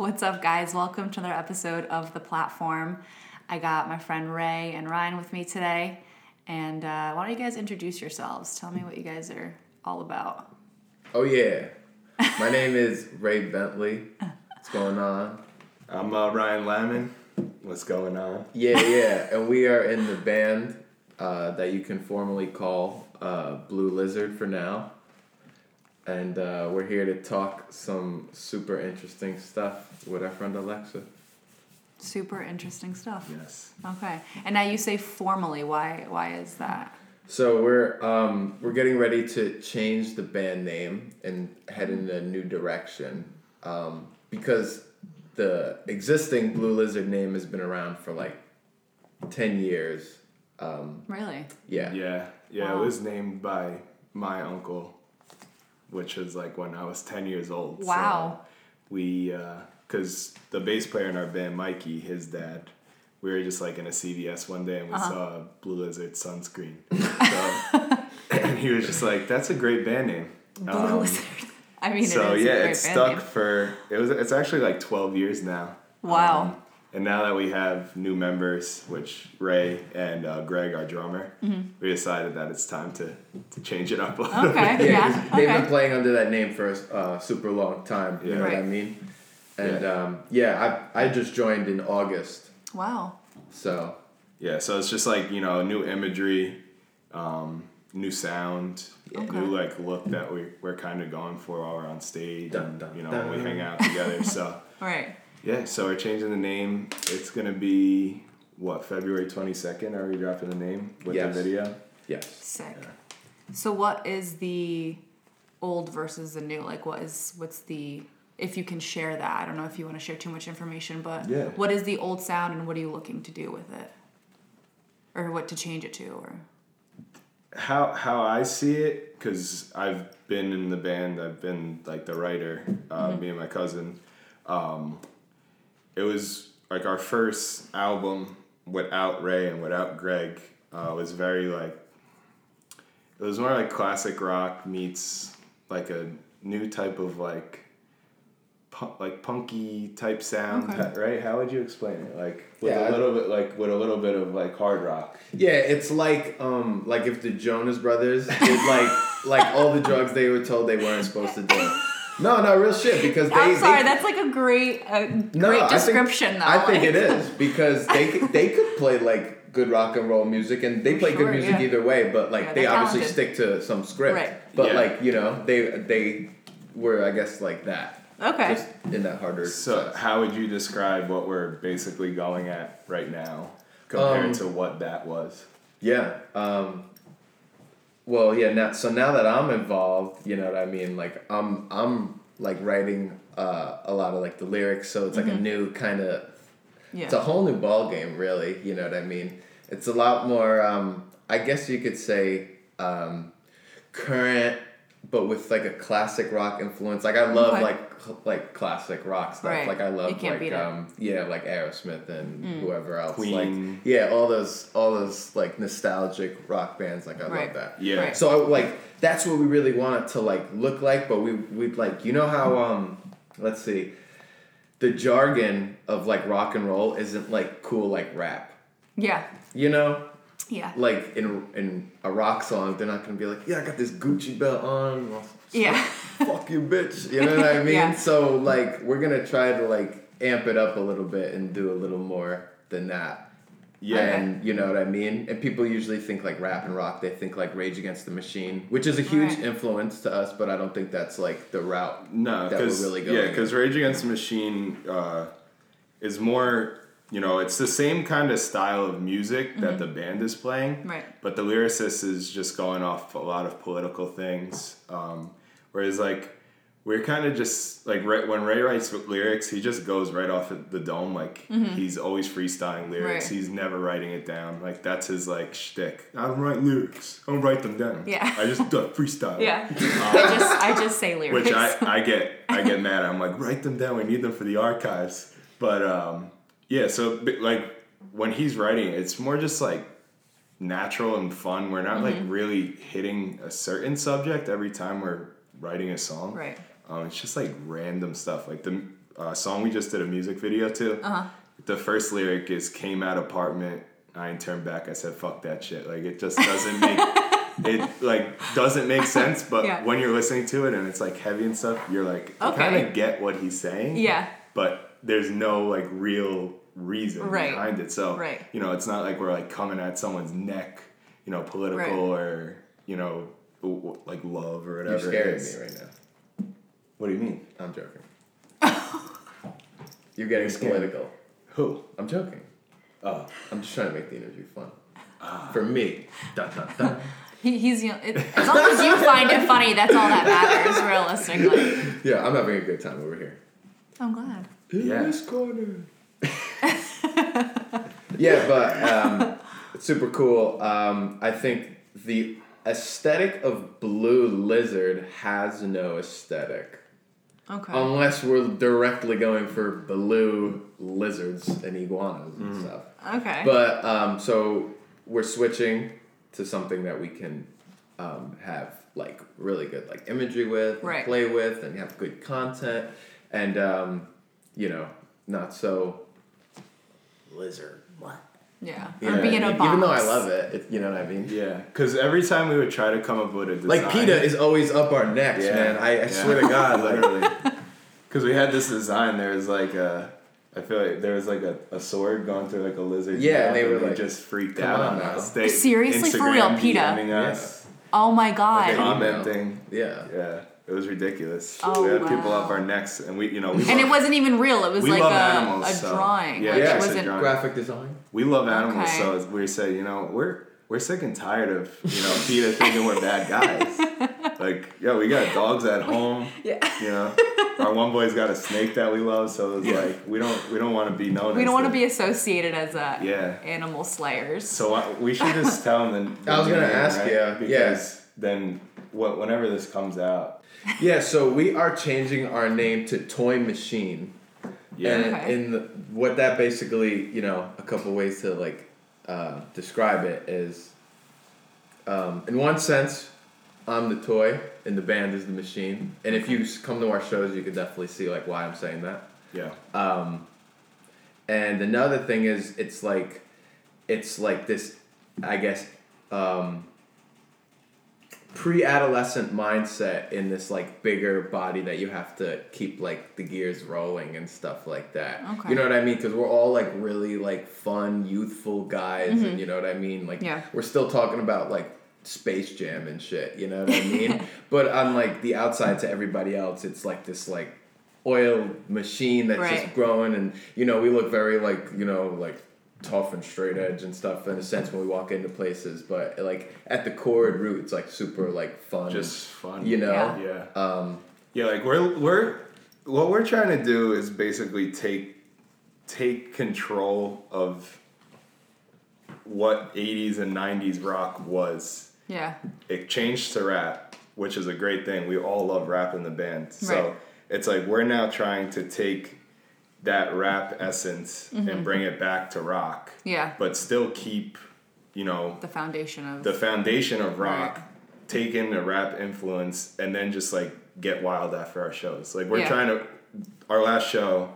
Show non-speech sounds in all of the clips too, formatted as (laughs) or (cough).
What's up, guys? Welcome to another episode of The Platform. I got my friend Ray and Ryan with me today. And uh, why don't you guys introduce yourselves? Tell me what you guys are all about. Oh yeah, my name is Ray Bentley. What's going on? I'm uh, Ryan Lamon. What's going on? Yeah, yeah, and we are in the band uh, that you can formally call uh, Blue Lizard for now. And uh, we're here to talk some super interesting stuff with our friend Alexa. Super interesting stuff. Yes. Okay. And now you say formally. Why? Why is that? So we're um, we're getting ready to change the band name and head in a new direction um, because the existing Blue Lizard name has been around for like ten years. Um, Really? yeah. Yeah. Yeah. Wow. It was named by my uncle, which was like when I was 10 years old. Wow. So we, because the bass player in our band, Mikey, his dad, we were just like in a CVS one day and we Uh-huh. saw a Blue Lizard sunscreen. So, (laughs) and he was just like, that's a great band name. Blue Um, Lizard. (laughs) I mean, so it is. yeah, a great it's band stuck name. for it was. It's actually like twelve years now. Wow. Um, and now that we have new members, which Ray and uh, Greg, our drummer, we decided that it's time to, to change it up a little Mm-hmm. Okay. bit. Yeah. 'cause (laughs) they've been playing under that name for a uh, super long time. You Yeah. know what I mean? And Yeah. um, yeah, I I just joined in August, Wow. so Yeah, so it's just like you know, new imagery, um, new sound, Okay. new like look that we we're kind of going for while we're on stage, Dun, and you know dun. when we hang out together. so All (laughs) right. Yeah, so we're changing the name. It's gonna be what February twenty second. Are we dropping the name with Yes. the video? yes. Sick. So what is the old versus the new? Like what is what's the if you can share that. I don't know if you want to share too much information, but Yeah. what is the old sound and what are you looking to do with it? Or what to change it to or how how I see it, because I've been in the band, I've been like the writer, uh, me and my cousin. Um, it was like our first album without Ray and without Greg uh, was very like it was more like classic rock meets like a new type of like pu- like punky type sound, Okay. (laughs) right? How would you explain it? Like with Yeah, I- a little bit like with a little bit of like hard rock. Yeah, it's like um like if the Jonas Brothers did like like all the drugs they were told they weren't supposed to do. No, no, real shit because they. I'm sorry, they, that's like a great a no, great I think- description though. I think like- it is (laughs) because they could, they could play like good rock and roll music and they play sure, good music yeah. either way, but like Yeah, they obviously talented. stick to some script. Right. But Yeah. like you know they they were I guess like that. Okay. Just in that harder. So, sense. how would you describe what we're basically going at right now compared Um, to what that was? Yeah. Um, well, yeah. Now, so now that I'm involved, you know what I mean. Like I'm, I'm like writing uh, a lot of like the lyrics, so it's like a new kind of. yeah. It's a whole new ball game, really. You know what I mean. It's a lot more. Um, I guess you could say um, current, but with like a classic rock influence. Like I love Okay. like like classic rock stuff. Right. Like I You love like beat it. Mm. um yeah like Aerosmith and whoever else. Queen. Like yeah, all those all those like nostalgic rock bands. Like I Right. love that. Yeah. Right. So I, like that's what we really want it to like look like, but we we like you know how um let's see, the jargon of like rock and roll isn't like cool like rap. yeah. You know, Yeah. like in in a rock song, they're not gonna be like, yeah, I got this Gucci belt on. Well, Yeah. (laughs) Fuck you, bitch. You know what I mean? Yeah. So like we're gonna try to like amp it up a little bit and do a little more than that. Yeah. And you know what I mean? And people usually think like rap and rock, they think like Rage Against the Machine, which is a huge Right. influence to us, but I don't think that's like the route No, that we're because really going. yeah, because Rage Against the Machine uh, is more. You know, it's the same kind of style of music that the band is playing, Mm-hmm. Right. but the lyricist is just going off a lot of political things. Um, whereas, like, we're kind of just like right, when Ray writes lyrics, he just goes right off of the dome. Like he's always freestyling lyrics. Mm-hmm. Right. He's never writing it down. Like that's his like shtick. I don't write lyrics. I don't write them down. Yeah. I just do freestyle. Yeah. (laughs) I just I just say lyrics. Which I, I get I get (laughs) mad. I'm like write them down. We need them for the archives. But um, yeah. So like when he's writing, it's more just like natural and fun. We're not Mm-hmm. like really hitting a certain subject every time we're writing a song. Right. Um, it's just like random stuff. Like the uh, song we just did a music video to. Uh-huh. The first lyric is "Came out apartment, I turned back. I said fuck that shit." Like it just doesn't make (laughs) it like doesn't make sense. But Yeah. when you're listening to it and it's like heavy and stuff, you're like, I Okay. kind of get what he's saying. Yeah. But there's no like real reason Right. behind it. So Right. you know, it's not like we're like coming at someone's neck, you know, political Right. or you know, like love or whatever. You're scaring is. me right now. What do you mean? I'm joking. (laughs) You're getting scared. political. Who? I'm joking. Oh, I'm just trying to make the interview fun. For me. Dun, dun, dun. (laughs) He, he's you know, it, as long as you find it funny, that's all that matters, realistically. Yeah, I'm having a good time over here. I'm glad. In Yeah. this corner. (laughs) yeah, but um, it's super cool. Um, I think the aesthetic of Blue Lizard has no aesthetic. Okay. Unless we're directly going for blue lizards and iguanas and stuff. okay. But um, so we're switching to something that we can um, have like really good like imagery with, Right. play with, and have good content, and um, you know not so lizard. What? Yeah. You Or know be in a mean? box. Even though I love it, it, you know what I mean. yeah. Because every time we would try to come up with a design, Like PETA is always up our necks, Yeah. man. I, I Yeah. swear to God, (laughs) literally. Because we had this design, there was like a. I feel like there was like a, a sword going through like a lizard. Yeah, and they were like, just freaked "Come out on on now." us. They, Seriously, for real, Instagram PETA? DMing us, Oh my god. Okay. commenting. yeah. Yeah, it was ridiculous. Oh, we had people up our necks, and we, you know, we and love, it wasn't even real. It was We like love a, animals, a so- drawing. yeah, like, yeah, it wasn't. Graphic design. we love animals. Okay. So we say, you know, we're we're sick and tired of you know PETA thinking we're bad guys. (laughs) like, yeah, we got dogs at home. (laughs) Yeah. You know, our one boy's got a snake that we love, so it's like we don't we don't want to be known. We as don't want to be associated as a Yeah. animal slayers. So I, we should just tell them. The, (laughs) I was gonna name, ask right? you, yeah. because then what whenever this comes out, Yeah, so we are changing our name to Toy Machine. yeah, And Okay. in the, what that basically, you know, a couple ways to like uh, describe it is, um, in one sense, I'm the toy and the band is the machine. And if you come to our shows, you could definitely see like why I'm saying that. yeah, Um, and another thing is, it's like, it's like this, I guess, um, pre-adolescent mindset in this like bigger body that you have to keep like the gears rolling and stuff like that. Okay. You know what I mean? Because we're all like really like fun, youthful guys, and mm-hmm. you know what I mean. Like, Yeah. we're still talking about like Space Jam and shit. You know what I mean? (laughs) but on like the outside to everybody else, it's like this like oil machine that's Right. just growing, and you know we look very like you know like tough and straight edge and stuff in a sense when we walk into places but like at the core and root it's like super like fun just fun. you know Yeah. yeah. um Yeah, like we're we're what we're trying to do is basically take take control of what 80s and 90s rock was. Yeah. It changed to rap, which is a great thing. We all love rap in the band. So it's like we're now trying to take that rap essence and mm-hmm. bring it back to rock, Yeah. but still keep, you know, The foundation of. the foundation of rock, Right. take in the rap influence, and then just like get wild after our shows. Like we're Yeah. trying to. Our last show,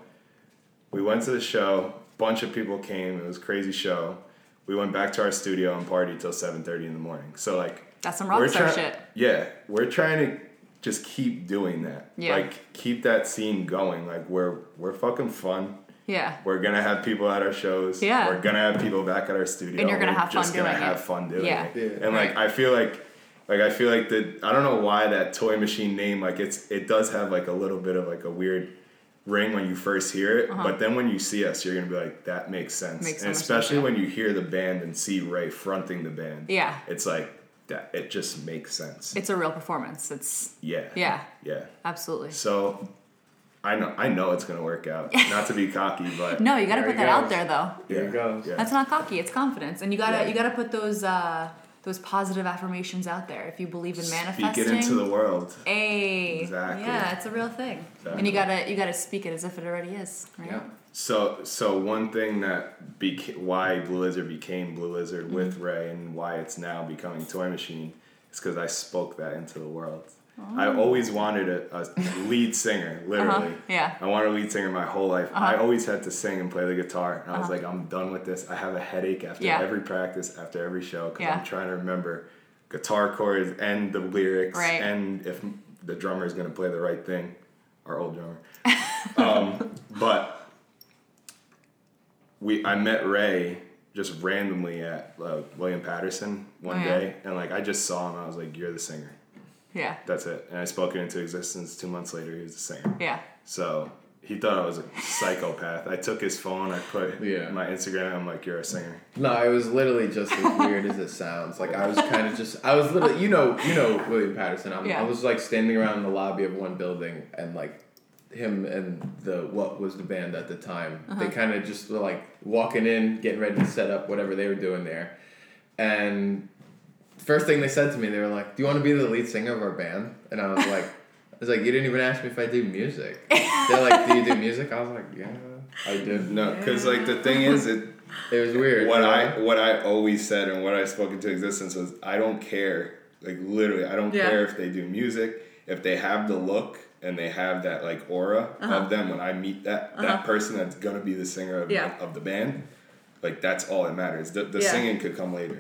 we went to the show. Bunch of people came. It was a crazy show. We went back to our studio and partied till seven thirty in the morning. So like That's some we're rockstar try- shit. Yeah, we're trying to just keep doing that. Yeah. Like keep that scene going. Like we're we're fucking fun. Yeah. We're gonna have people at our shows. Yeah. We're gonna have people back at our studio. And you're gonna We're have fun just gonna doing have it. fun doing Yeah. it. Yeah. And like Right. I feel like like I feel like the I don't know why that toy machine name like it's it does have like a little bit of like a weird ring when you first hear it, but then when you see us, you're gonna be like, that makes sense. Uh-huh. Makes so and much especially sense, yeah. when you hear the band and see Ray fronting the band. Yeah. It's like that. It just makes sense. It's a real performance. It's. yeah. Yeah. Yeah. Absolutely. So. I know, I know it's gonna work out. (laughs) Not to be cocky, but No, you got to put he that out there though. Here it goes. Yeah. That's not cocky. It's confidence, and you gotta Yeah. you gotta put those uh, those positive affirmations out there. If you believe in manifesting, Speak it into the world. Hey, Exactly. yeah, it's a real thing, and you gotta you gotta speak it as if it already is, right? Yeah. So, so one thing that beca- why Blue Lizard became Blue Lizard with Mm-hmm. Ray and why it's now becoming Toy Machine is because I spoke that into the world. I always wanted a, a lead singer, literally. Uh-huh. Yeah. I wanted a lead singer my whole life. I Uh-huh. always had to sing and play the guitar. And I was like, I'm done with this. I have a headache after Yeah. every practice, after every show, because Yeah. I'm trying to remember guitar chords and the lyrics Right. and if the drummer is going to play the right thing. Our old drummer. (laughs) um, but we, I met Ray just randomly at uh, William Paterson one Oh, yeah. day, and like I just saw him. I was like, "You're the singer." Yeah. That's it. And I spoke it into existence. Two months later, he was the singer. Yeah. So he thought I was a psychopath. I took his phone, I put Yeah. my Instagram, and I'm like, you're a singer. No, it was literally just as weird as it sounds. Like I was kind of just, I was literally, you know, you know William Paterson. I'm, Yeah. I was like standing around in the lobby of one building, and like him and the what was the band at the time, Uh-huh. they kind of just were like walking in, getting ready to set up whatever they were doing there, and first thing they said to me, they were like, "Do you want to be the lead singer of our band?" And I was like. (laughs) I was like, you didn't even ask me if I do music. They're like, do you do music? I was like, yeah, I do. No, because like the thing is, it It was weird. what you know? I what I always said and what I spoke into existence was I don't care. Like literally, I don't Yeah. care if they do music, if they have the look and they have that like aura Uh-huh. of them. When I meet that that person that's gonna be the singer of, Yeah. of the band, like that's all that matters. The the Yeah. singing could come later.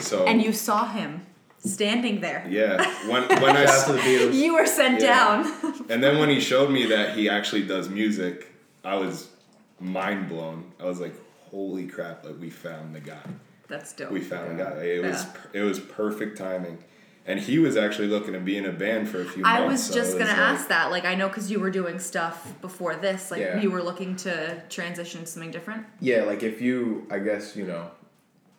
So And you saw him standing there. yeah, when when I Shout out s- to the Beatles. You were sent Yeah. down. And then when he showed me that he actually does music, I was mind blown. I was like, "Holy crap! Like we found the guy. That's dope. We found the guy. It was Yeah. per- it was perfect timing." And he was actually looking to be in a band for a few months. I was just gonna like- ask that. Like, I know because you were doing stuff before this. Like, Yeah. you were looking to transition to something different. Yeah, like if you, I guess you know,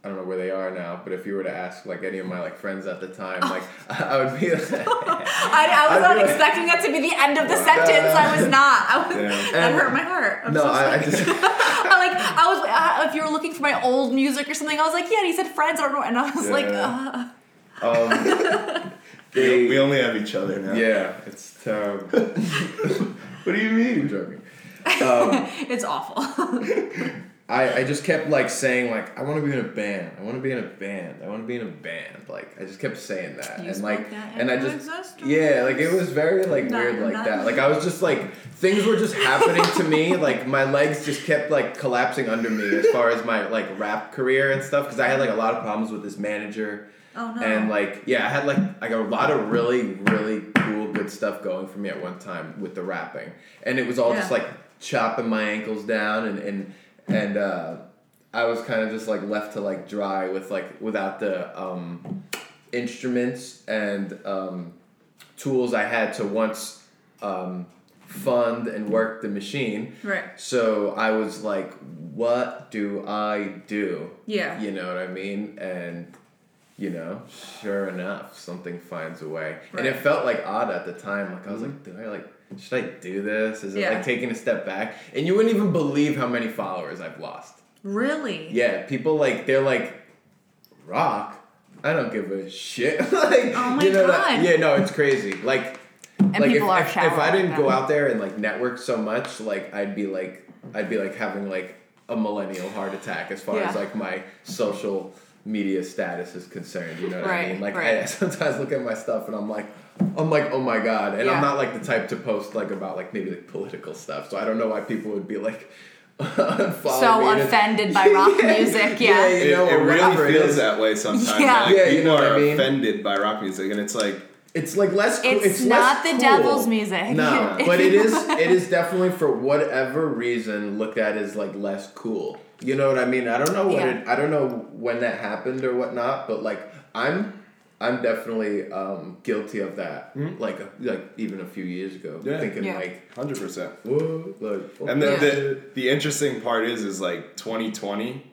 I don't know where they are now, but if you were to ask like any of my like friends at the time, like (laughs) (laughs) I would be. (laughs) I, I was I'd not be like- expecting that to be the end of the sentence. I was not. I was, Yeah. that hurt my heart. I'm no, so I, I just. I like I was uh, if you were looking for my old music or something, I was like, yeah. And he said friends. I don't know, and I was like, uh, Um, We, they, we only have each other now. yeah, it's terrible. what do you mean? I'm joking. Um, it's awful. I, I just kept like saying like I want to be in a band. I want to be in a band. I want to be in a band. Like I just kept saying that You and like that and I just yeah like it was very like Not- weird like that. Like I was just like things were just happening to me. (laughs) Like my legs just kept like collapsing under me as far as my like rap career and stuff because I had like a lot of problems with this manager. Oh no. And like yeah, I had like like a lot of really really cool good stuff going for me at one time with the rapping, and it was all just like chopping my ankles down and and and uh, I was kind of just like left to like dry with like without the um, instruments and um, tools I had to once um, fund and work the machine. right. So I was like, what do I do? Yeah. You know what I mean? And you know, sure enough, something finds a way. And it felt like odd at the time. Like I was like, do I like should I do this? Is it Yeah. like taking a step back? And you wouldn't even believe how many followers I've lost. Really. Yeah, people like they're like rock. I don't give a shit. (laughs) like Oh my you know that- God. yeah, no, it's crazy. Like And like people if, are if, if I didn't go out there and like network so much, like I'd be like I'd be like having like a millennial heart attack as far as like my social media status is concerned. You know what I mean? Like I (laughs) sometimes look at my stuff and I'm like I'm like, oh my god. And Yeah. I'm not like the type to post like about like maybe like political stuff. So I don't know why people would be like (laughs) So me and- offended (laughs) by rock music. Yeah. you It, know, it or whatever really feels is. that way sometimes. Yeah. Like, Yeah, you people know what are I mean? offended by rock music, and it's like, It's like less. Cool. It's It's, not less the cool. devil's music. No, but it is. It is definitely for whatever reason looked at as like less cool. You know what I mean? I don't know what Yeah. it. I don't know when that happened or whatnot. But like I'm, I'm definitely um, guilty of that. Like like even a few years ago, Yeah. thinking Yeah. like, hundred percent. whoa, like. And the, Yeah. the the interesting part is is like 2020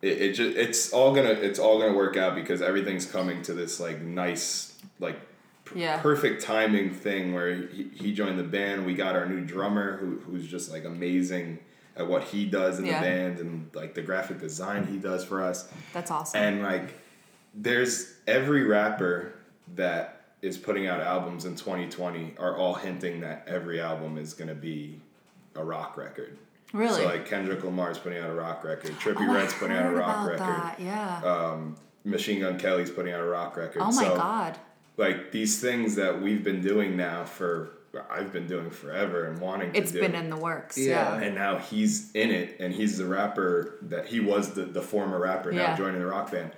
it, it just it's all gonna it's all gonna work out because everything's coming to this like nice like p- Yeah. perfect timing thing where he, he joined the band we got our new drummer who, who's just like amazing at what he does in Yeah. the band and like the graphic design he does for us That's awesome. and like there's every rapper that is putting out albums in 2020 are all hinting that every album is going to be a rock record really. so like Kendrick Lamar's putting out a rock record, Trippie Oh, I Redd's putting out a rock record, That. Yeah. um, Machine Gun Kelly's putting out a rock record. oh my so god. like these things that we've been doing now for I've been doing forever and wanting to It's do. been in the works. Yeah. Yeah. and now he's in it and he's the rapper that he was the, the former rapper now Yeah. joining the rock band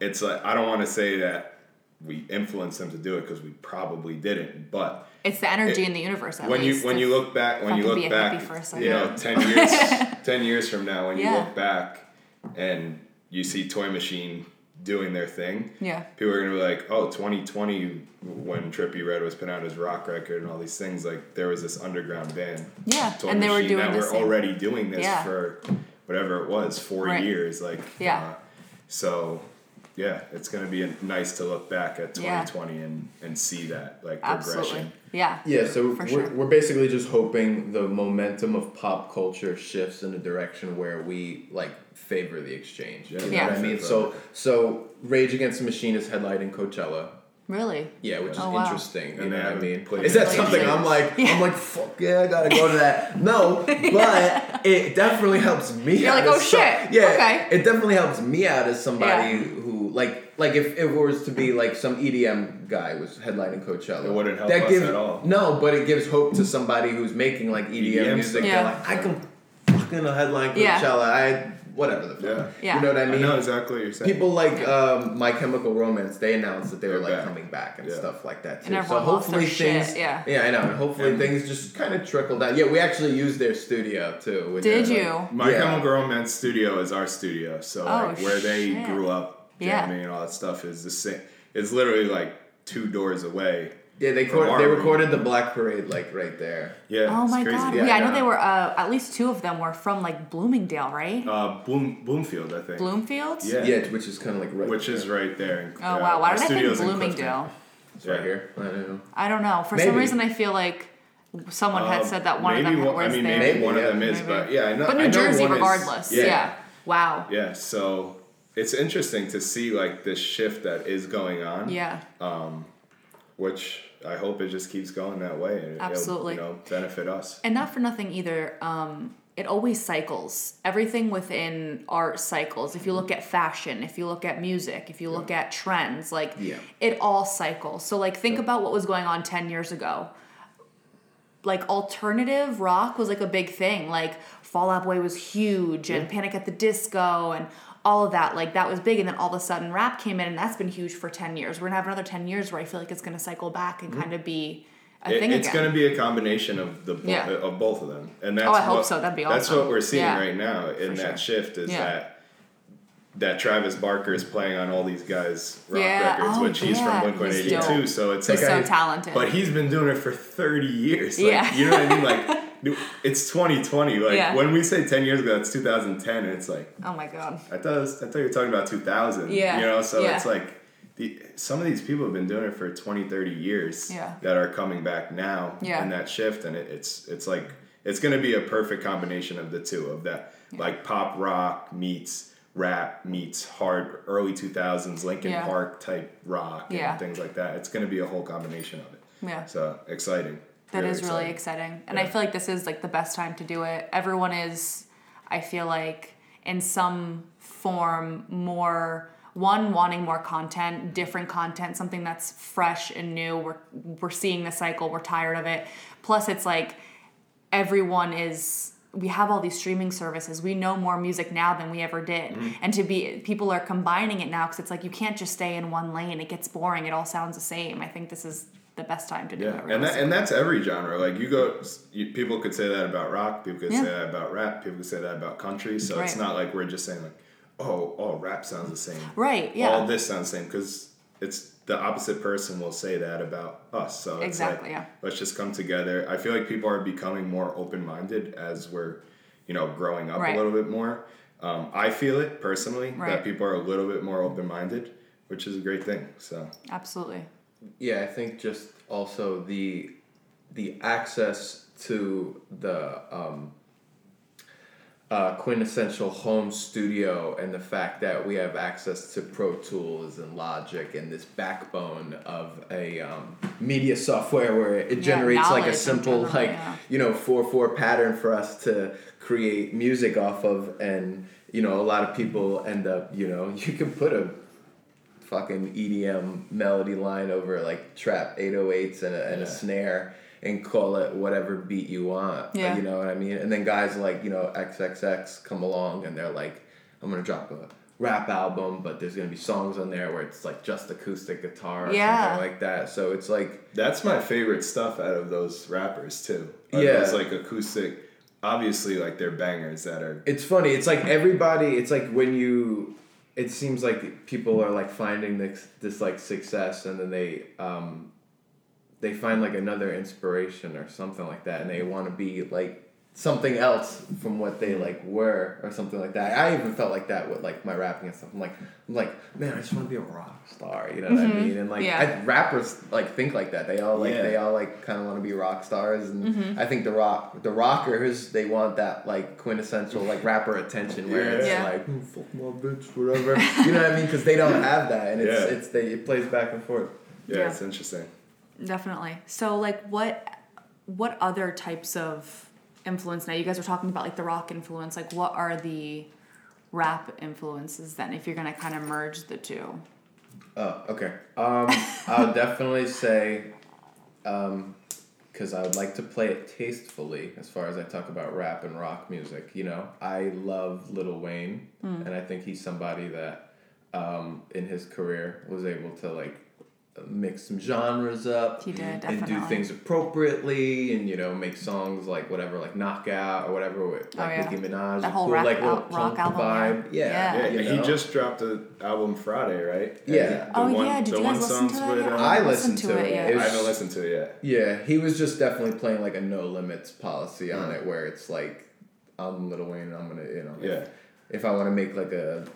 it's like i don't want to say that we influenced him to do it because we probably didn't but It's the energy It- in the universe. At when least. you when you look back when you look be back a you know 10 (laughs) years 10 years from now when you look back and you see toy machine doing their thing Yeah. people are gonna be like oh 2020 when Trippie Redd was putting out his rock record and all these things like there was this underground band Yeah, and they were doing that were already doing this Yeah. for whatever it was four Right. years like Yeah. uh, so yeah it's gonna be nice to look back at Yeah. 2020 and and see that like Absolutely. progression Yeah. Yeah, so we're, sure. we're basically just hoping the momentum of pop culture shifts in a direction where we like favor the exchange. You know Yeah. what I mean? So so Rage Against the Machine is headlighting Coachella. Really. Yeah, which is Oh, wow. interesting. You And know what I mean? Is that something I'm like Yeah. I'm like fuck yeah, I gotta go to that. No, (laughs) but it definitely helps me. You're out like, as "Oh, some- shit, Yeah, okay." it definitely helps me out as somebody Yeah. who like like if, if it was to be like some EDM guy was headlining Coachella. It wouldn't help that us gives, at all. No, but it gives hope to somebody who's making like EDM, EDM music. stuff. They're like, I can fucking headline Yeah. Coachella. I whatever the fuck. Yeah. Yeah. You know what I I mean? know exactly what you're saying. People like um, My Chemical Romance, they announced that they were like back. coming back and Yeah. stuff like that too. And so everyone lost their hopefully shit, things, yeah. yeah, I know. And hopefully And- things just kind of trickle down. Yeah, we actually used their studio too. Did is, like- you? My Yeah. Chemical Romance studio is our studio, so Oh, like where they grew up Yeah. jamming and all that stuff is the same. It's literally like two doors away. Yeah, they From recorded, they room. recorded the Black Parade like right there. Yeah. Oh it's my crazy. god. Yeah, Yeah, I I know know. they were. Uh, at least two of them were from like Bloomingdale, right? Uh, Bloom Bloomfield, I think. Bloomfield. Yeah. Yeah, which is kind of like right. Which is there. right there. in- Oh uh, wow. Why our did I think studio's in Clifton. Bloomingdale? It's right here. I don't know. I don't know. For some reason, I feel like someone had Uh, said that one of them one- was I mean, there. maybe, Maybe, one yeah. of them is, Maybe. but yeah, I know. but I New know Jersey, one is- regardless. yeah. Wow. Yeah, so it's interesting to see like this shift that is going on. Yeah. Which I hope it just keeps going that way and Absolutely. you know, benefit us. And not for nothing either, um, it always cycles. Everything within art cycles. If you look at fashion, if you look at music, if you look at trends, like Yeah. it all cycles. So like think about what was going on 10 years ago. Like alternative rock was like a big thing. Like Fall Out Boy was huge and Panic at the Disco and all of that. Like that was big and then all of a sudden rap came in and that's been huge for 10 years. We're to have another 10 years where I feel like it's to cycle back and mm-hmm. kind of be a It- thing it's again. to be a combination of the bo- Yeah. Uh, of both of them, and that's Oh, I hope what, so. That'd be That's what we're seeing Yeah. right now in For that sure. shift is Yeah. that that Travis Barker is playing on all these guys' rock Yeah. records, Oh, which he's yeah. from Blink One Eighty Two. So it's He's like, so I- talented. but he's been doing it for thirty years. Like, Yeah. you know what I mean? Like, (laughs) it's twenty twenty. Like Yeah. when we say ten years ago, thousand ten, and it's like oh my god. I thought was, I thought you were talking about 2000. Yeah, You know, so yeah. it's like the some of these people have been doing it for 20, 30 years Yeah. that are coming back now Yeah. in that shift and it, it's it's like it's going to be a perfect combination of the two of that like pop rock meets rap meets hard early 2000s Linkin Yeah. Park type rock and Yeah. things like that. It's going to be a whole combination of it. Yeah. So exciting. That is really exciting. And I feel like this is like the best time to do it. Everyone is, I feel like, in some form more one wanting more content, different content, something that's fresh and new. We're we're seeing the cycle, we're tired of it. Plus it's like everyone is we have all these streaming services. We know more music now than we ever did. Mm-hmm. And to be people are combining it now cuz it's like you can't just stay in one lane. It gets boring. It all sounds the same. I think this is the best time to do Yeah, it. and that, and that's every genre. Like you go, you, people could say that about rock. People could Yeah. say that about rap. People could say that about country. So it's not like we're just saying like, oh, oh, rap sounds the same. Right, yeah. All this sounds the same because it's the opposite person will say that about us. So it's Exactly, like, yeah. let's just come together. I feel like people are becoming more open minded as we're, you know, growing up Right. a little bit more. Um, I feel it personally Right. that people are a little bit more open minded, which is a great thing. So Absolutely. Yeah, I think just also the the access to the um, uh, quintessential home studio and the fact that we have access to Pro Tools and Logic and this backbone of a um, media software where it Yeah, generates like a simple general, like yeah. you know four four pattern for us to create music off of and you know a lot of people end up you know (laughs) you can put a fucking EDM melody line over like trap 808s and a, and a snare and call it whatever beat you want. Yeah. You know what I mean? And then guys like, you know, XXX come along and they're like, I'm gonna drop a rap album, but there's gonna be songs on there where it's like just acoustic guitar or Yeah. something like that. So it's like That's my favorite stuff out of those rappers too. Are Yeah. Those like acoustic, obviously like they're bangers that are. it's funny. It's like everybody. It's like when you. It seems like people are like finding this this like success, and then they um, they find like another inspiration or something like that, and they want to be like something else from what they like were or something like that. I even felt like that with like my rapping and stuff. I'm like, I'm like, man, I just want to be a rock star. You know what I mean? And like, Yeah. I, rappers like think like that. They all like Yeah. they all like kind of want to be rock stars, and Mm-hmm. I think the rock the rockers they want that like quintessential like rapper attention where it's Yeah. like "Mm, fuck my bitch whatever. (laughs) you know what I mean? Because they don't have that, and it's Yeah. it's they it plays back and forth. Yeah, Yeah. it's interesting. Definitely. So like what what other types of influence now you guys were talking about like the rock influence like what are the rap influences then if you're to kind of merge the two Oh, okay. Um, (laughs) I'll definitely say, because I would like to play it tastefully as far as I talk about rap and rock music. You know, I love Lil Wayne, and I think he's somebody that, um, in his career, was able to like mix some genres up He did, and do things appropriately and you know make songs like whatever like knockout or whatever with like Oh, yeah. Nicki Minaj That whole cool, rap like little al- rock punk album, vibe yeah, yeah. Yeah, you he just dropped the album Friday, right? Yeah. And the oh one- yeah did the you one guys listen to songs that with, yet? uh, I I listened to it. yet It I haven't listened to it yet. Yeah, he was just definitely playing like a no limits policy on it, where it's like, I'm Lil Wayne, and I'm gonna, you know, if- Yeah. If, I want to make like a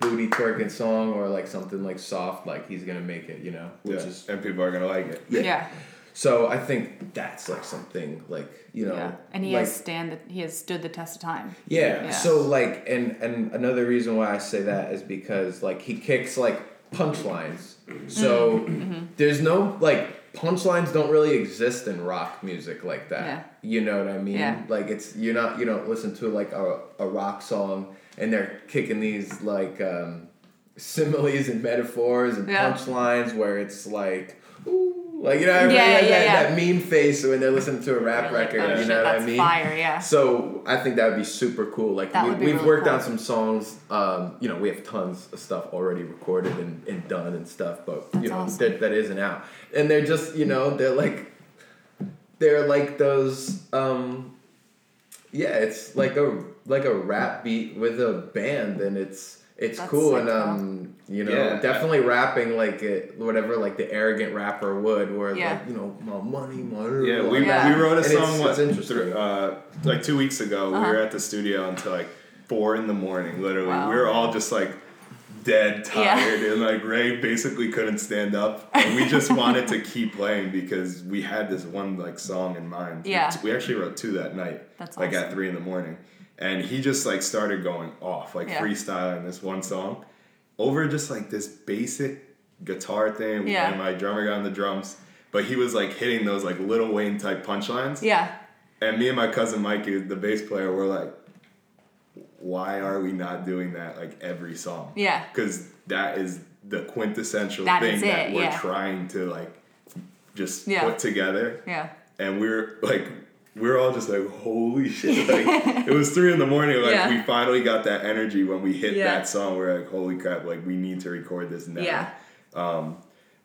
booty twerking song or like something like soft, like he's gonna make it, you know, which yeah. is and people are gonna like it. yeah. yeah So I think that's like something like you know, yeah and he like, has stand the, he has stood the test of time yeah. Yeah. So like, and and another reason why I say that is because like he kicks like punchlines. So Mm-hmm. there's no like punchlines don't really exist in rock music like that. Yeah. You know what I mean? Yeah. Like it's you're not you don't listen to like a, a rock song and they're kicking these like um, similes and metaphors and Yeah. punchlines where it's like. Ooh, like you know, everybody Yeah, has yeah, that, yeah. that meme face when they're listening to a rap You're like, record. oh, you know what I mean? fire yeah So I think that would be super cool. Like That we, would be we've really worked cool. on some songs. Um, you know, we have tons of stuff already recorded and, and done and stuff, but you know awesome. that, that isn't out. And they're just you know they're like they're like those. Um, yeah, it's like a like a rap beat with a band, and it's it's That's cool sick, and um you know Yeah. definitely rapping like it whatever like the arrogant rapper would where Yeah. like you know my money my Yeah, like- we, Yeah. we wrote a And it's- song what, it's interesting. uh, like two weeks ago. Uh-huh. We were at the studio until like four in the morning. Literally, Wow. we were all just like dead Yeah. tired, and like Ray basically couldn't stand up. And we just (laughs) wanted to keep playing because we had this one like song in mind. Yeah. we actually wrote two that night. That's like awesome. at three in the morning, and he just like started going off, like Yeah. freestyling this one song over just like this basic guitar thing, Yeah. and my drummer got on the drums. But he was like hitting those like Lil Wayne type punchlines. yeah And me and my cousin Mikey, the bass player, were like, why are we not doing that like every song? Yeah. Because that is the quintessential That thing that we're yeah. trying to like just Yeah. put together. yeah And we're like, we're all just like, holy (laughs) shit. Like, it was three in the morning. Like, Yeah. we finally got that energy when we hit Yeah. that song. We're like, holy crap, like, we need to record this now. yeah um,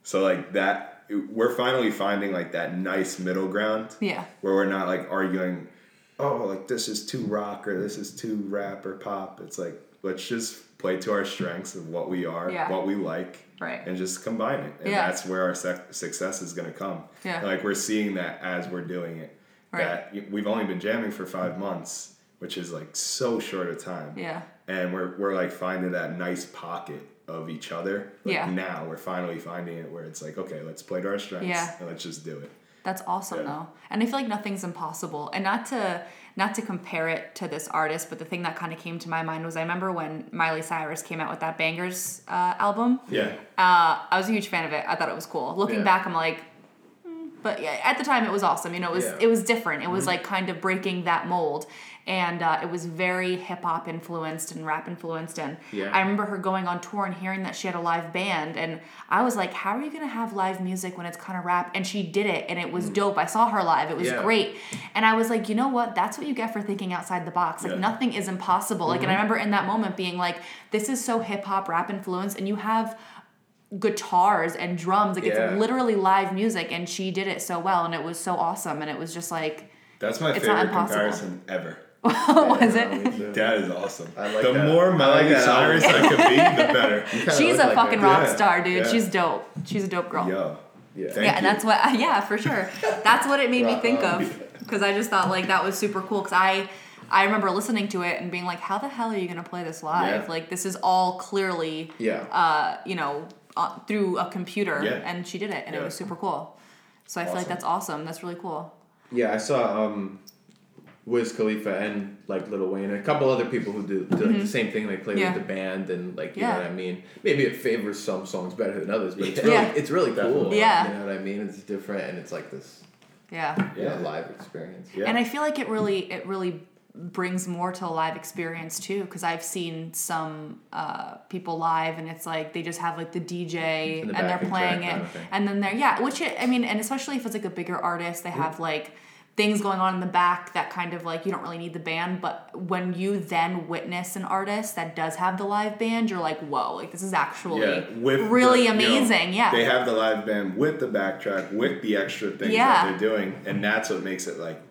So, like, that, we're finally finding like that nice middle ground yeah where we're not like arguing, oh, like this is too rock or this is too rap or pop. It's like let's just play to our strengths of what we are, Yeah. what we like, Right. and just combine it. And that's where our sec- success is going to come. Yeah. Like we're seeing that as we're doing it. Right. That we've only been jamming for five months, which is like so short a time. yeah And we're we're like finding that nice pocket of each other. Like Yeah. Now we're finally finding it where it's like, okay, let's play to our strengths Yeah. and let's just do it. That's awesome Yeah. though. And I feel like nothing's impossible. And not to not to compare it to this artist, but the thing that kind of came to my mind was I remember when Miley Cyrus came out with that Bangerz uh, album. Yeah. Uh, I was a huge fan of it. I thought it was cool. Looking Yeah. back, I'm like, but yeah, at the time it was awesome. You know, it was Yeah. it was different. It was like kind of breaking that mold. and uh, it was very hip hop influenced and rap influenced. And Yeah. I remember her going on tour and hearing that she had a live band, and I was like, "How are you gonna have live music when it's kind of rap?" And she did it, and it was dope. I saw her live; it was Mm. Yeah. great. And I was like, you know what? That's what you get for thinking outside the box. Like nothing is impossible. Like, Mm-hmm. and I remember in that moment being like, this is so hip hop rap influenced, and you have guitars and drums. Like Yeah. it's literally live music, and she did it so well, and it was so awesome, and it was just like, That's my It's not favorite impossible. comparison ever. what (laughs) was Yeah, it? That is awesome. I like the that. more I like Miley that Cyrus album. I could be, the better. (laughs) She's a like fucking her. rock Yeah. star, dude. Yeah. She's dope. She's a dope girl. Yo. Yeah. Thank yeah, and that's what. (laughs) Yeah, for sure. That's what it made me think on. of because I just thought like that was super cool. Because I, I remember listening to it and being like, how the hell are you gonna play this live? Yeah. Like this is all clearly, Yeah. uh, you know, uh, through a computer, Yeah. and she did it, and it was super cool. So I feel like that's awesome. That's really cool. Yeah, I saw um, Wiz Khalifa and like Lil Wayne and a couple other people who do, do like the same thing. They play Mm-hmm. Yeah. with the band and like you Yeah. know what I mean. Maybe it favors some songs better than others, but it's really Yeah. it's really cool. Definitely. Yeah. you know what I mean. It's different and it's like this Yeah. Yeah. live experience. Yeah. And I feel like it really it really brings more to a live experience too because I've seen some uh, people live and it's like they just have like the DJ the and they're playing it thing. and then they're yeah which it, I mean and especially if it's like a bigger artist they have like things going on in the back that kind of like you don't really need the band but when you then witness an artist that does have the live band you're like whoa like this is actually Yeah, really the- you know, amazing yeah They have the live band with the backtrack, with the extra things Yeah. that they're doing, and that's what makes it like,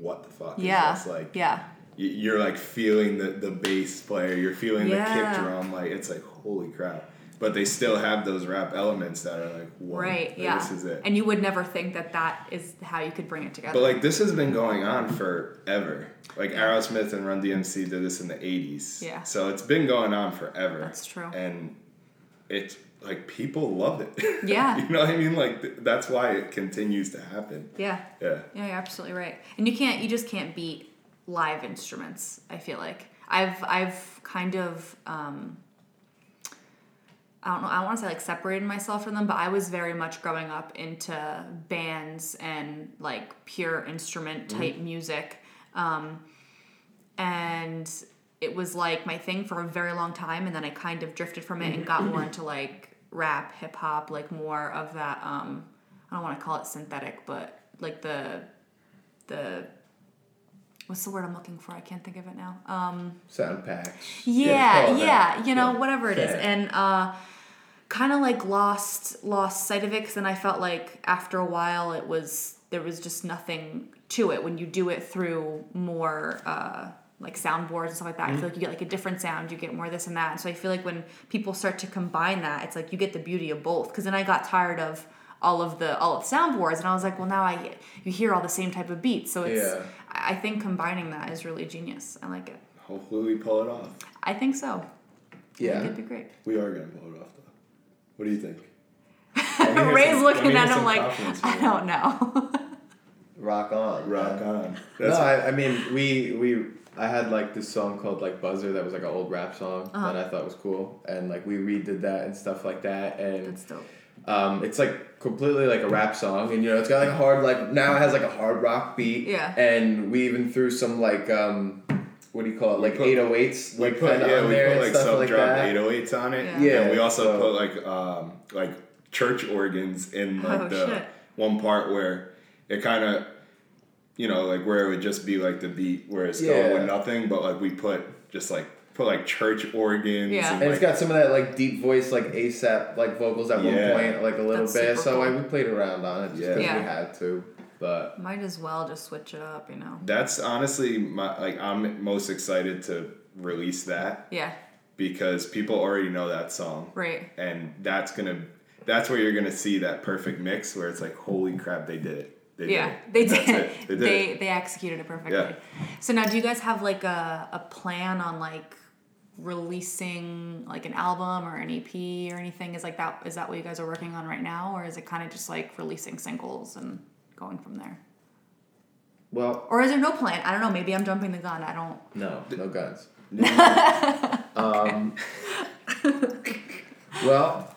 what the fuck? is yeah this? like yeah you're like feeling the the bass player, you're feeling the kick drum, like it's like holy crap. But they still have those rap elements that are like, whoa, right like, yeah this is it. and you would never think that that is how you could bring it together But like this has been going on forever. Like Aerosmith and Run DMC did this in the '80s. Yeah. So it's been going on forever. That's true. And it's like people loved it. (laughs) Yeah. you know what I mean? Like th- that's why it continues to happen. yeah Yeah. Yeah, you're absolutely right. And you can't you just can't beat live instruments, I feel like. I've I've kind of um I don't know, I don't want to say like separated myself from them, but I was very much growing up into bands and like pure instrument type music. Um and it was like my thing for a very long time and then I kind of drifted from it and got more (clears throat) into like rap, hip hop, like more of that um I don't want to call it synthetic, but like the the what's the word I'm looking for? I can't think of it now. Um Sound packs. yeah, yeah, you know, Yeah. whatever it is. And uh kind of like lost lost sight of it cuz then I felt like after a while it was there was just nothing to it when you do it through more uh like soundboards and stuff like that. I Mm-hmm. feel like you get like a different sound, you get more this and that. And so I feel like when people start to combine that, it's like you get the beauty of both. Cause then I got tired of all of the all of the soundboards and I was like, well now I you hear all the same type of beats. So it's Yeah. I I think combining that is really genius. I like it. Hopefully we pull it off. I think so. Yeah. it'd be great. We are gonna pull it off though. What do you think? (laughs) Ray's some- looking at him like, confidence (laughs) I don't know. (laughs) Rock on. Rock man. on. No, That's I, I mean we we I had like this song called like Buzzer that was like an old rap song Uh-huh. that I thought was cool and like we redid that and stuff like that and That's dope. um, it's like completely like a rap song and you know it's got like a hard like now it has like a hard rock beat Yeah. and we even threw some like um what do you call it like 808s we like put kinda yeah on we there put like stuff sub drop 808s on it. Yeah. Yeah, And we also so- put like um like church organs in like Oh, the shit. one part where it kind of you know like where it would just be like the beat where it's Yeah. going with nothing, but like we put just like put like church organs. Yeah. And, and it's like, got some of that like deep voice like ASAP like vocals at Yeah. one point like a little That's bit so cool. like we played around on it just Yeah. because Yeah. we had to but Might as well just switch it up, you know. that's honestly my like I'm most excited to release that Yeah, because people already know that song. right. and that's gonna that's where you're gonna see that perfect mix where it's like holy crap they did it they yeah, did it. they That's did. it. they did They it. they executed it perfectly. Yeah. So now, do you guys have like a a plan on like releasing like an album or an EP or anything? Is like that is that what you guys are working on right now, or is it kind of just like releasing singles and going from there? well Or is there no plan? I don't know. Maybe I'm jumping the gun. I don't. no no guns um (laughs) well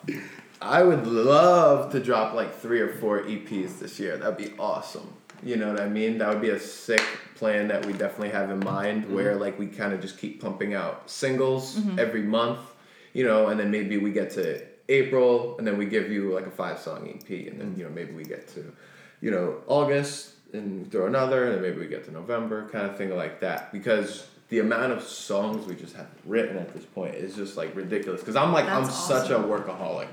I would love to drop like three or four EPs this year. That'd be awesome. You know what I mean? That would be a sick plan that we definitely have in mind mm-hmm. where like we kind of just keep pumping out singles mm-hmm. every month, you know, and then maybe we get to April and then we give you like a five song EP and then, you know, maybe we get to, you know, August and throw another and then maybe we get to November kind of thing like that. Because the amount of songs we just have written at this point is just like ridiculous. Because I'm like I'm That's such a workaholic.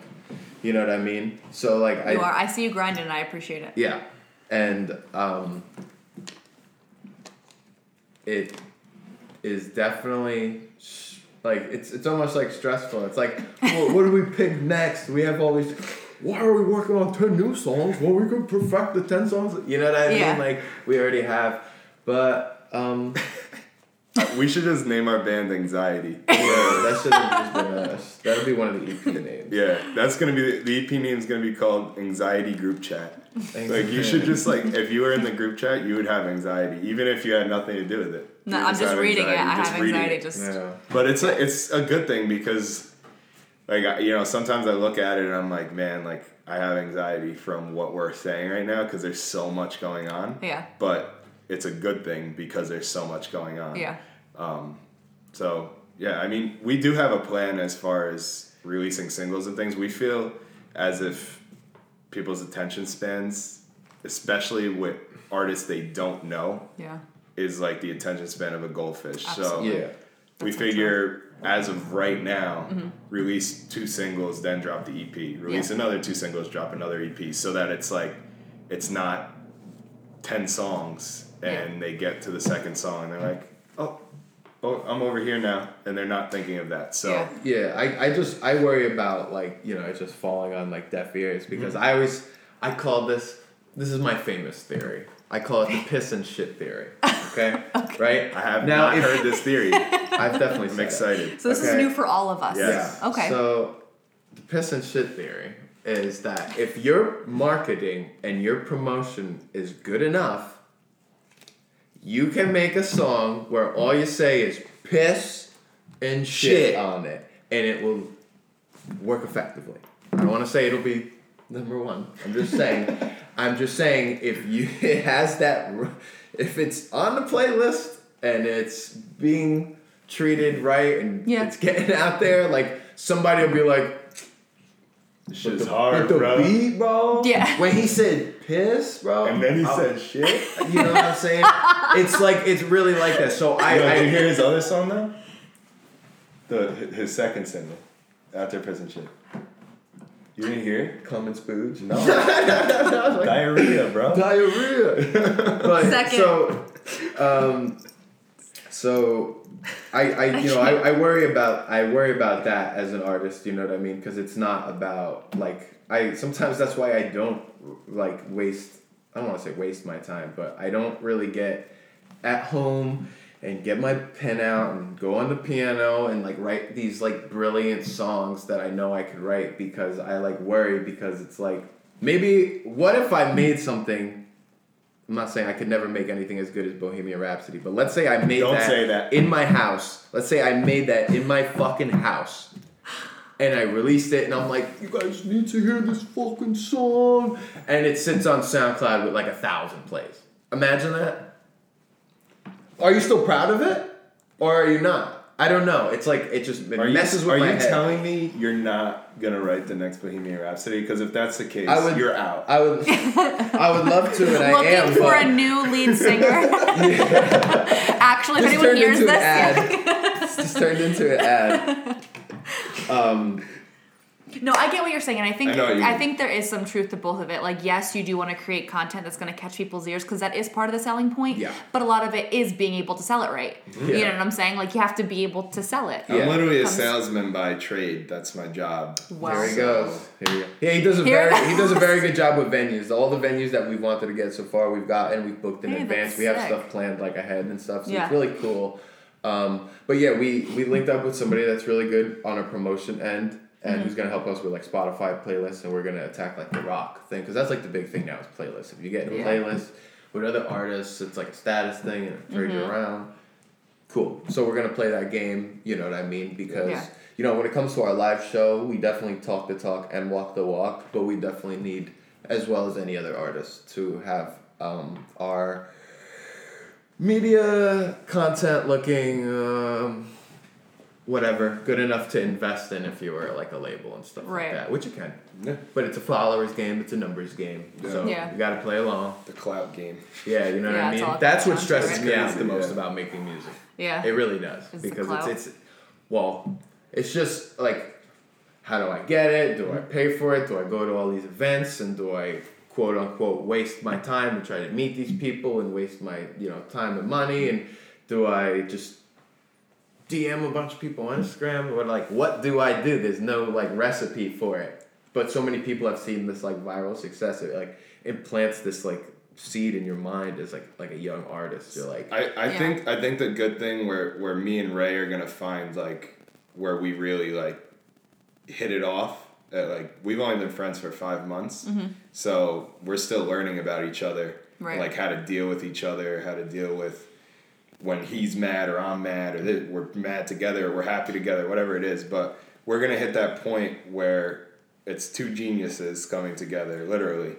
You know what I mean? So like I You are. I see you grinding, and I appreciate it. yeah, and um, it is definitely sh- like it's it's almost like stressful. It's like, (laughs) well, what do we pick next? We have all these. Why are we working on ten new songs when we could perfect the ten songs? You know what I mean? Yeah. Like we already have, but um, (laughs) We should just name our band Anxiety. (laughs) yeah, that should have just been us. That'll be one of the EP names. Yeah, that's gonna be the, the EP name is gonna be called Anxiety Group Chat. Like you should just like (laughs) if you were in the group chat, you would have anxiety, even if you had nothing to do with it. No, You I'm just have reading it. I have anxiety. it. Just Yeah. But it's a, it's a good thing because, like I- you know, sometimes I look at it and I'm like, man, like I have anxiety from what we're saying right now because there's so much going on. yeah, But it's a good thing because there's so much going on. yeah, So yeah, I mean, we do have a plan as far as releasing singles and things. We feel as if people's attention spans, especially with artists they don't know, yeah. is like the attention span of a goldfish. So Absolutely. Yeah. we figure as of right now, Mm-hmm. release two singles, then drop the EP. Release Yeah. another two singles, drop another EP, so that it's like it's not ten songs and they get to the second song and they're like, oh, oh, I'm over here now, and they're not thinking of that. So Yeah. Yeah, I, I just I worry about like you know it's just falling on like deaf ears because mm-hmm. I always I call this this is my famous theory. I call it the (laughs) piss and shit theory. (laughs) Okay, right? I have now not if- heard this theory. (laughs) I've definitely I'm said it. excited. So this is new for all of us. Yes. Yeah. Okay. So the piss and shit theory is that if your marketing and your promotion is good enough, you can make a song where all you say is piss and shit, Shit. on it, and it will work effectively. I don't want to say it'll be number one. I'm just saying. (laughs) I'm just saying if you (laughs) it has that if it's on the playlist and it's being treated right and Yeah. it's getting out there, like somebody will be like, This shit "But is hard, but the bro. beat, bro. Yeah. When he said piss, bro. And then he I- said shit. you know what I'm saying? it's like it's really like that. So I, Yo, I did you hear his other song though? The his second single, after prison shit. You didn't hear? it? come and spooge. No. I (laughs) like, Diarrhea, bro. diarrhea. (laughs) but Second. so, um, so I, I, you know, I, I worry about, I worry about that as an artist. You know what I mean? Because it's not about like I. Sometimes that's why I don't like waste. I don't want to say waste my time, but I don't really get at home and get my pen out and go on the piano and like write these like brilliant songs that I know I could write because I like worry because it's like maybe what if I made something I'm not saying I could never make anything as good as Bohemian Rhapsody, but let's say I made Don't that, say that. in my house. Let's say I made that in my fucking house. And I released it and I'm like, you guys need to hear this fucking song. And it sits on SoundCloud with like a thousand plays. Imagine that. Are you still proud of it? Or are you not? I don't know. It's like it just it Are you, messes with are my you head. telling me you're not gonna write the next Bohemian Rhapsody? Because if that's the case, I would- you're out. I would I would love to and I am. Looking for but a new lead singer. (laughs) Actually, if This anyone turned hears into this, an ad. This just turned into an ad. (laughs) Um, No, I get what you're saying, and I think I know what you I think there is some truth to both of it. Like, yes, you do want to create content that's going to catch people's ears because that is part of the selling point. Yeah. But a lot of it is being able to sell it right. Yeah. You know what I'm saying? Like, you have to be able to sell it. Yeah. I'm literally a salesman by trade. That's my job. Well, There he goes. Here we go. Yeah, he does a Here very he does a very good job with venues. All the venues that we've wanted to get so far, we've got and we've booked in Hey, advance. that's We have sick. stuff planned like ahead and stuff. So Yeah. it's really cool. Um, but yeah, we we linked up with somebody that's really good on a promotion end and Mm-hmm. who's gonna help us with like Spotify playlists and we're gonna attack like the rock thing because that's like the big thing now is playlists. If you get in a Yeah. playlist with other artists, it's like a status thing and it Mm-hmm. around. Cool. So we're gonna play that game. You know what I mean? Because Yeah. you know when it comes to our live show, we definitely talk the talk and walk the walk, but we definitely need, as well as any other artist, to have um, are media content looking um, whatever good enough to invest in if you were like a label and stuff Right. like that, which you can. Yeah. But it's a followers game. It's a numbers game. So Yeah. you got to play along. The clout game. Yeah, you know Yeah, what I mean. That's what stresses me out the most Yeah. about making music. Yeah. It really does Is the because it's it's well, it's just like how do I get it? Do I pay for it? Do I go to all these events and do I quote unquote waste my time to try to meet these people and waste my you know time and money and do I just DM a bunch of people on Instagram or like what do I do? There's no like recipe for it. But so many people have seen this like viral success. It like implants this like seed in your mind as like like a young artist. You're like I, I Yeah. think I think the good thing where where me and Ray are gonna find like where we really like hit it off. Uh, like we've only been friends for five months, so we're still learning about each other, Right. like how to deal with each other, how to deal with when he's mad or I'm mad or that we're mad together or we're happy together, whatever it is. But we're gonna hit that point where it's two geniuses coming together, literally,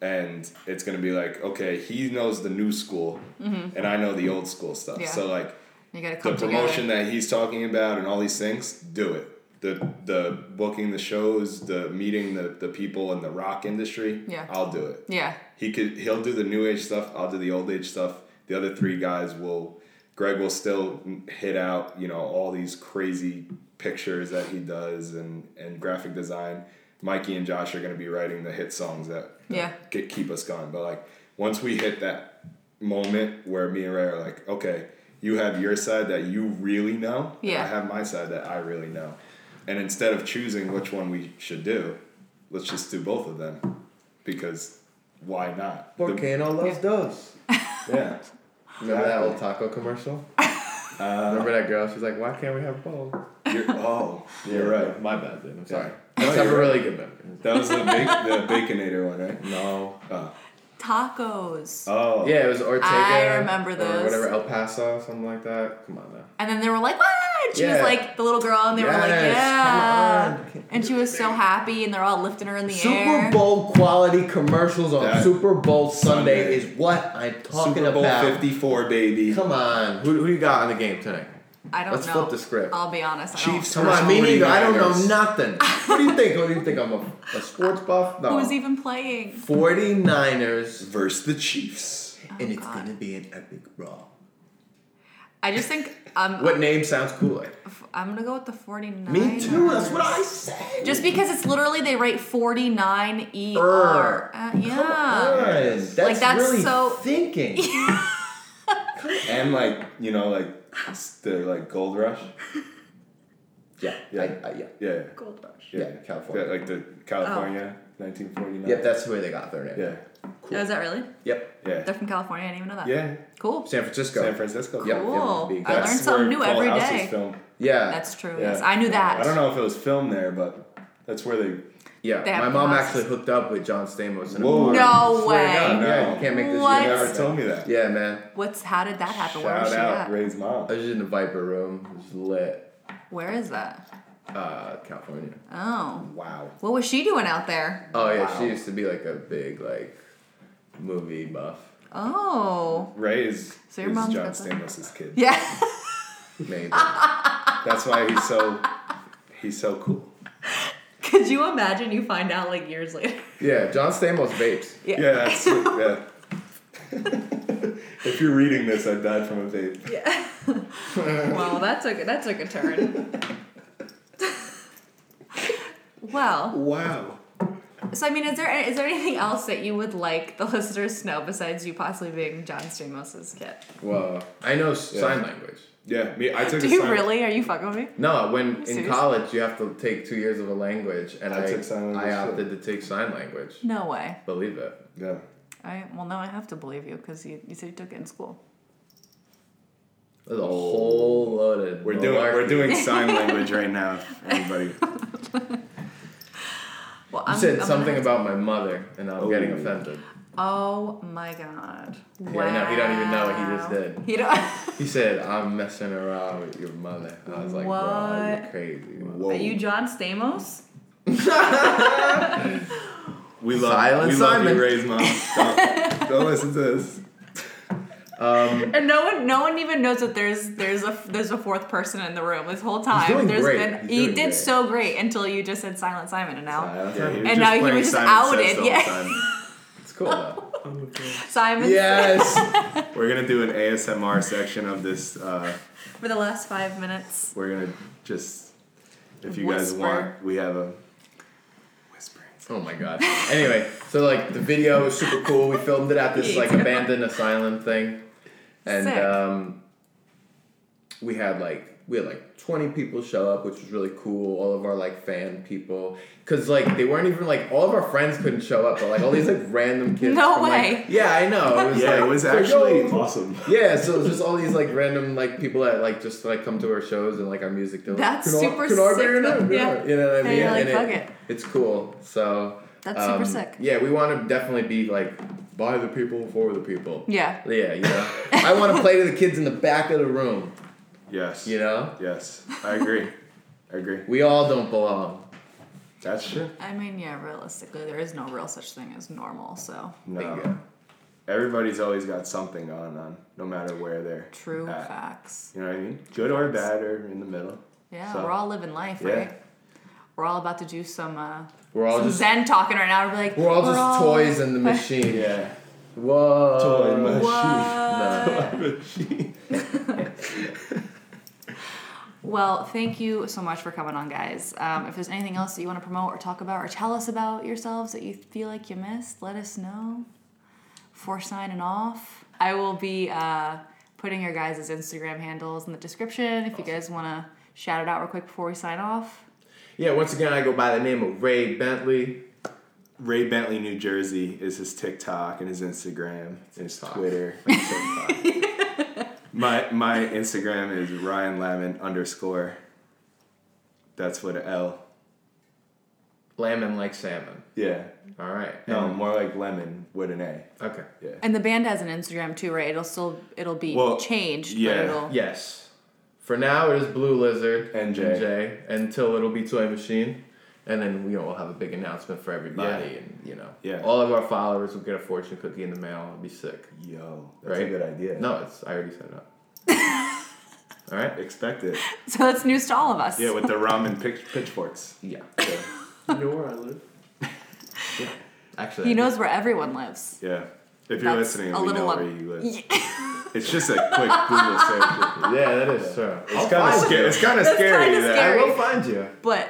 and it's gonna be like, okay, he knows the new school, mm-hmm. and I know the old school stuff. Yeah. So like You gotta the promotion together. that he's talking about and all these things, do it. The the booking the shows, the meeting the, the people in the rock industry, Yeah. I'll do it. Yeah. He could he'll do the new age stuff, I'll do the old age stuff. The other three guys will Greg will still hit out, you know, all these crazy pictures that he does and, and graphic design. Mikey and Josh are gonna be writing the hit songs that, that Yeah. ke- keep us going. But like once we hit that moment where me and Ray are like, okay, you have your side that you really know, Yeah. I have my side that I really know. And instead of choosing which one we should do, let's just do both of them. Because why not? The- Volcano loves those. yeah. (laughs) Remember that old taco commercial? (laughs) Remember that girl? She's like, "Why can't we have both?" You're, oh, you're right. My bad, dude. I'm sorry. No, I just have a really good memory. That was the ba- the Baconator one, right? No. Oh. Tacos. Oh. Yeah, it was Ortega. I remember Or whatever, El Paso, something like that. Come on now. And then they were like, what? She was like the little girl, and they were like, yeah. And she was so happy, and they're all lifting her in the Super air. Super Bowl quality commercials on That- Super Bowl Sunday, Sunday. is what I'm talking Super Bowl about. 54, baby. Come on, who, who you got on the game tonight? I don't know. Let's know. flip the script. I'll be honest. I Chiefs don't. Come on, me neither. I don't know nothing. (laughs) what do you think? What do you think? I'm a, a sports buff? No. Who's even playing? 49ers, Versus the Chiefs. Oh, and it's gonna be an epic brawl. I just think I'm. What name sounds cooler? I'm gonna go with the 49ers. Me too. That's what I said. Just because it's literally they rate 49 ER. Er. Uh, Come yeah. on. That's, Like, that's really so- thinking. (laughs) And like, you know, like the like gold rush. yeah, Yeah. I, I, yeah, Yeah. Gold Rush. yeah, California. Yeah, like the California 1949. Yep, that's where they got their name. Yeah. Oh, is that really? Yep. Yeah. They're from California. I didn't even know that. Yeah. Cool. San Francisco. San Francisco. Yep. Cool. big- I that's learned something new Full every House day. was. Yeah. That's true. Yeah. Yes, I knew that. I don't know if it was filmed there, but that's where they. yeah. They My mom actually hooked up with John Stamos in a Whoa. No Swear to way. God, yeah, No. you can't make this What? You shit never told me that. Yeah, man. What's how did that happen? Where was Shout she out at? Ray's mom. I was just in the Viper room. It was lit. Where is that? Uh, California. Oh, Wow. what was she doing out there? Oh yeah, Wow. she used to be like a big like movie buff. Oh, Ray is, So your is mom's John got that? Stamos' kid. yeah. (laughs) Maybe. That's why he's so he's so cool. Could you imagine you find out like years later? yeah, John Stamos vapes. Yeah. Yeah, that's yeah. (laughs) if you're reading this, I died from a vape. Yeah. (laughs) well, that took that took a turn. Well, Wow. so I mean, is there is there anything else that you would like the (laughs) listeners to know besides you possibly being John Stamos' kid? Well, I know s Yeah. sign language. Yeah, me. I took. Do a you sign- really? Are you fucking with me? No, when in Serious? college you have to take two years of a language, and I I took sign language, I too. opted to take sign language. No way. Believe it. Yeah. I well, now I have to believe you because you, you said you took it in school. There's a whole load of. We're doing we're malarkey. doing sign (laughs) language right now, everybody. (laughs) Well, You I'm, said I'm something about my mother, and I'm getting Oh. offended. Oh my god! Wow. Yeah, no, he don't even know what he just did. He don't. He said, "I'm messing around with your mother." I was like, "Bro, you're What? crazy." Whoa. Are you John Stamos? (laughs) We love Silent we love Simon. you, Ray's mom. Don't, don't listen to this. And no one, no one even knows that there's there's a there's a fourth person in the room this whole time. doing There's great. been He's he did great. so great until you just said Silent Simon, and now Yeah, he was And just now he was just Simon outed, the yeah. It's cool though. (laughs) Simon yes. (laughs) We're gonna do an ASMR section of this. Uh, for the last five minutes. we're gonna just, if you guys want, we have a whispering. Oh my god. Anyway, so like the video was super cool. We filmed it at this (laughs) like abandoned asylum thing, and Sick. um, we had like we had like twenty people show up, which was really cool. All of our like fan people, cause like they weren't even like all of our friends couldn't show up, but like all these like random kids. No from, like- way. yeah, I know. It was Yeah, like, it was so, actually yo. awesome. (laughs) Yeah, so it was just all these like random like people that like just like come to our shows and like our music. They're like, That's "Can I- super can I be sick, though." Yeah. You know what I mean? you're like, And "Fuck it." It's cool. So That's super um, sick. Yeah, we want to definitely be like by the people for the people. Yeah. Yeah, you know. I want to (laughs) play to the kids in the back of the room. Yes. You know, Yes, I agree. I agree. we all don't belong. That's true. I mean, yeah, realistically, there is no real such thing as normal. So No. Bingo. Everybody's always got something going on, no matter where they're true at. facts. You know what I mean? Good or bad or in the middle. Yeah, So, we're all living life, yeah. right? We're all about to do some uh, We're all some just Zen talking right now. We're like, we're all just toys in the (laughs) machine. Yeah. Whoa. Toy machine. What? (laughs) (laughs) No. Well, thank you so much for coming on, guys. Um, if there's anything else that you want to promote or talk about or tell us about yourselves that you feel like you missed, let us know. For signing off, I will be uh, putting your guys' Instagram handles in the description if you guys want to shout it out real quick before we sign off. Yeah, once again, I go by the name of Ray Bentley. Ray Bentley, New Jersey is his TikTok and his Instagram, and his TikTok. Twitter. (laughs) (laughs) my my Instagram is Ryan Lamon underscore. That's what a L. Lemon like salmon. Yeah. All right. No, And- more like lemon with an A. Okay. Yeah. And the band has an Instagram too, right? It'll still it'll be Well, changed, yeah, but it'll Yes. For now, it is Blue Lizard NJ, until it'll be Toy Machine, and then you know we'll have a big announcement for everybody, Yeah. and you know, Yeah. all of our followers will get a fortune cookie in the mail. It'll be sick. Yo, that's a good idea. No, it's I already set it up. (laughs) all right. Expect it. so that's news to all of us. Yeah, with the ramen pitch, pitchforks. Yeah. Yeah. (laughs) you know where I live. (laughs) yeah. Actually, He I do. knows where everyone lives. yeah. If you're That's listening, a we know up- where you live. It's just a quick Google search. (laughs) Yeah, that is true. It's kind of scary. It's kind of That's scary. kinda that- scary. I will find you. But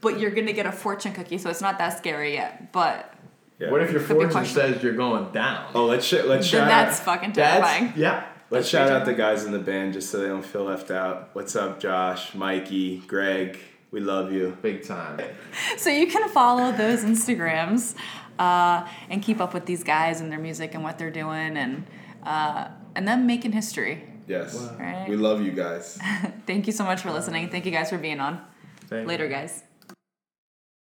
but you're gonna get a fortune cookie, so it's not that scary yet. But Yeah. What if your Could be fortune questionable. says you're going down? Oh, let's sh- let's then shout that's out. fucking That's terrifying. yeah. Let's shout out the guys in the band just so they don't feel left out. What's up, Josh, Mikey, Greg? We love you. big time. (laughs) So you can follow those Instagrams uh, and keep up with these guys and their music and what they're doing and uh, and them making history. Yes. Right. We love you guys. (laughs) Thank you so much for listening. Thank you guys for being on. Thank you. Later, guys.